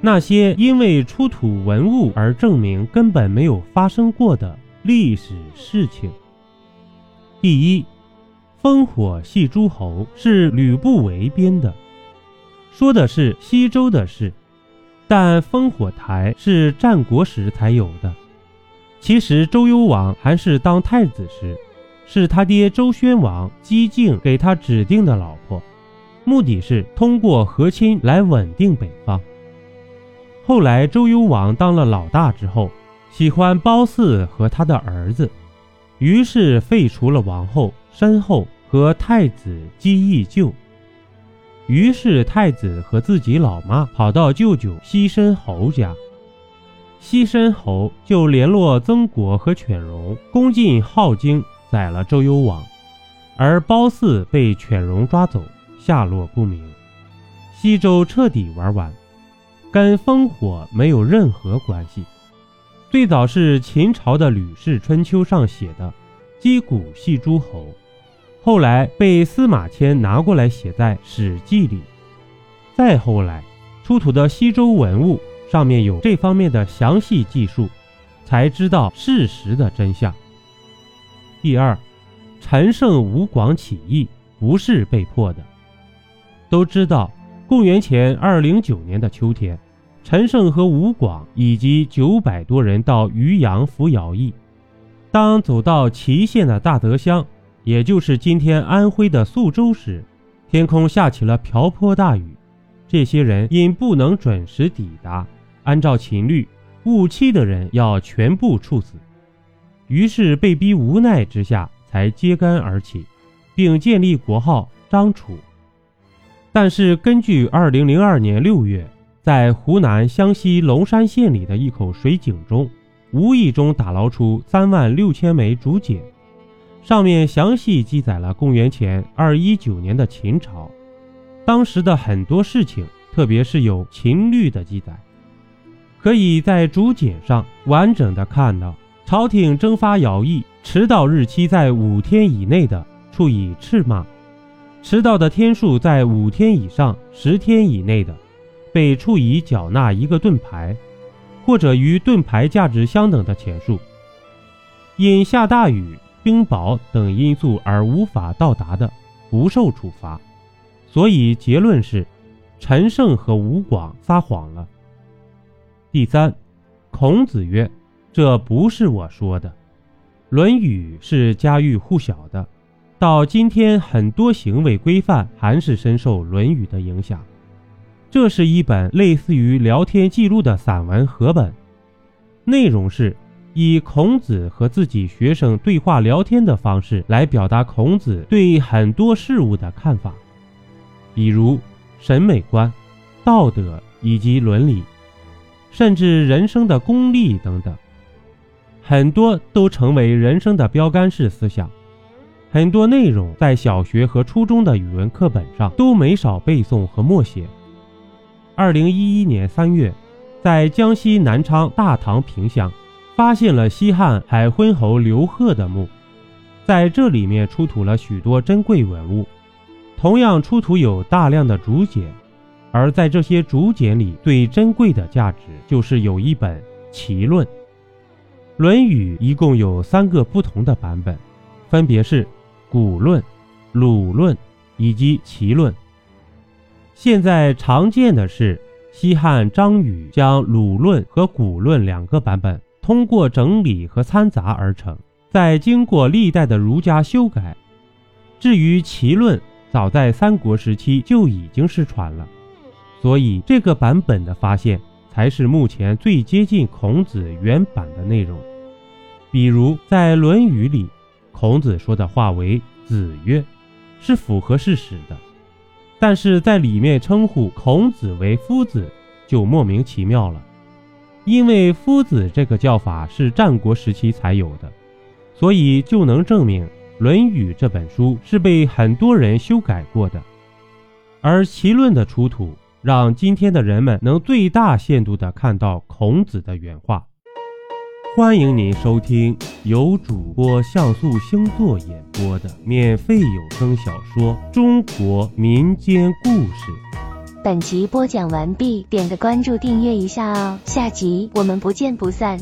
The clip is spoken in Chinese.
那些因为出土文物而证明根本没有发生过的历史事情。第一，烽火戏诸侯是吕不韦编的，说的是西周的事，但烽火台是战国时才有的。其实周幽王还是当太子时，是他爹周宣王姬靖给他指定的老婆，目的是通过和亲来稳定北方。后来周幽王当了老大之后，喜欢褒姒和他的儿子，于是废除了王后申后和太子姬义舅。于是太子和自己老妈跑到舅舅西申侯家，西申侯就联络曾国和犬戎，攻进镐京，宰了周幽王，而褒姒被犬戎抓走，下落不明。西周彻底玩完。跟烽火没有任何关系。最早是秦朝的《吕氏春秋》上写的“击鼓戏诸侯”，后来被司马迁拿过来写在《史记》里。再后来出土的西周文物上面有这方面的详细记述，才知道事实的真相。第二，陈胜吴广起义不是被迫的，都知道。公元前二零九年的秋天，陈胜和吴广以及九百多人到渔阳服徭役。当走到祁县的大德乡，也就是今天安徽的宿州时，天空下起了瓢泼大雨。这些人因不能准时抵达，按照秦律，误期的人要全部处死。于是被逼无奈之下，才揭竿而起，并建立国号张楚。但是，根据2002年6月在湖南湘西龙山县里的一口水井中，无意中打捞出3万六千枚竹简，上面详细记载了公元前219年的秦朝，当时的很多事情，特别是有秦律的记载，可以在竹简上完整的看到，朝廷征发徭役迟到日期在五天以内的，处以斥骂。迟到的天数在五天以上、十天以内的，被处以缴纳一个盾牌，或者与盾牌价值相等的钱数。因下大雨、冰雹等因素而无法到达的，不受处罚。所以结论是，陈胜和吴广撒谎了。第三，孔子曰：“这不是我说的，《论语》是家喻户晓的。”到今天，很多行为规范还是深受《论语》的影响。这是一本类似于聊天记录的散文合本，内容是以孔子和自己学生对话聊天的方式来表达孔子对很多事物的看法，比如审美观、道德以及伦理，甚至人生的功利等等，很多都成为人生的标杆式思想。很多内容在小学和初中的语文课本上都没少背诵和默写。二零一一年三月，在江西南昌大唐坪乡，发现了西汉海昏侯刘贺的墓，在这里面出土了许多珍贵文物，同样出土有大量的竹简，而在这些竹简里最珍贵的价值就是有一本《齐论》。《论语》一共有三个不同的版本，分别是。古论、鲁论以及齐论。现在常见的是西汉张禹将鲁论和古论两个版本通过整理和参杂而成，再经过历代的儒家修改。至于齐论，早在三国时期就已经失传了，所以这个版本的发现才是目前最接近孔子原版的内容。比如在《论语》里。孔子说的话为“子曰”，是符合事实的，但是在里面称呼孔子为夫子，就莫名其妙了。因为夫子这个叫法是战国时期才有的，所以就能证明《论语》这本书是被很多人修改过的。而齐论的出土，让今天的人们能最大限度地看到孔子的原话。欢迎您收听由主播像素星座演播的免费有声小说《中国民间故事》。本集播讲完毕，点个关注，订阅一下哦，下集我们不见不散。